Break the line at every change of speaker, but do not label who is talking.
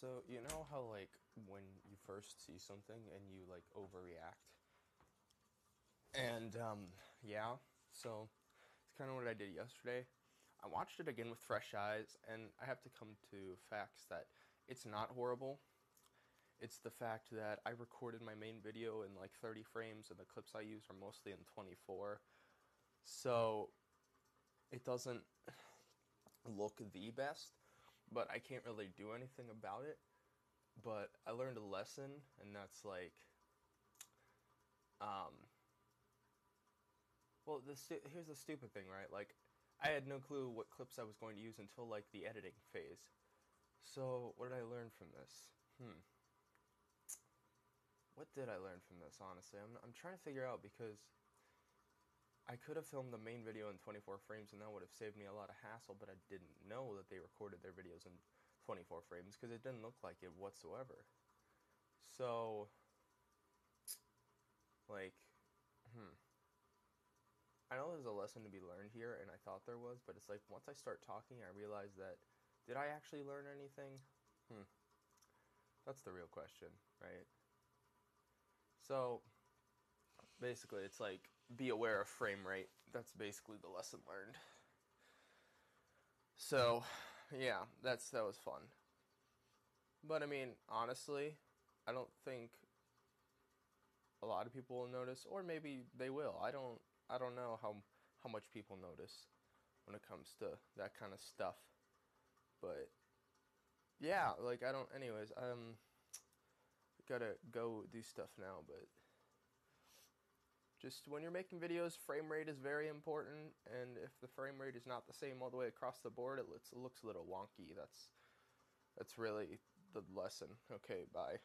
So, you know how, like, when you first see something and you, like, overreact? And, um, yeah, so it's kind of what I did yesterday. I watched it again with fresh eyes, and I have to come to facts that it's not horrible. It's the fact that I recorded my main video in like 30 frames, and the clips I use are mostly in 24. So it doesn't look the best but I can't really do anything about it. But I learned a lesson, and that's like, um, well, the stu- here's the stupid thing, right? Like, I had no clue what clips I was going to use until like the editing phase. So, what did I learn from this? Hmm. What did I learn from this? Honestly, I'm I'm trying to figure out because I could have filmed the main video in 24 frames and that would have saved me a lot of hassle, but I didn't know that they recorded their videos in 24 frames because it didn't look like it whatsoever. So, like, hmm. I know there's a lesson to be learned here, and I thought there was, but it's like once I start talking, I realize that did I actually learn anything? Hmm. That's the real question, right? So, basically, it's like be aware of frame rate. That's basically the lesson learned. So, yeah, that's that was fun. But I mean, honestly, I don't think a lot of people will notice or maybe they will. I don't I don't know how how much people notice when it comes to that kind of stuff. But yeah, like I don't anyways, um got to go do stuff now, but just when you're making videos, frame rate is very important, and if the frame rate is not the same all the way across the board, it looks, it looks a little wonky. That's that's really the lesson. Okay, bye.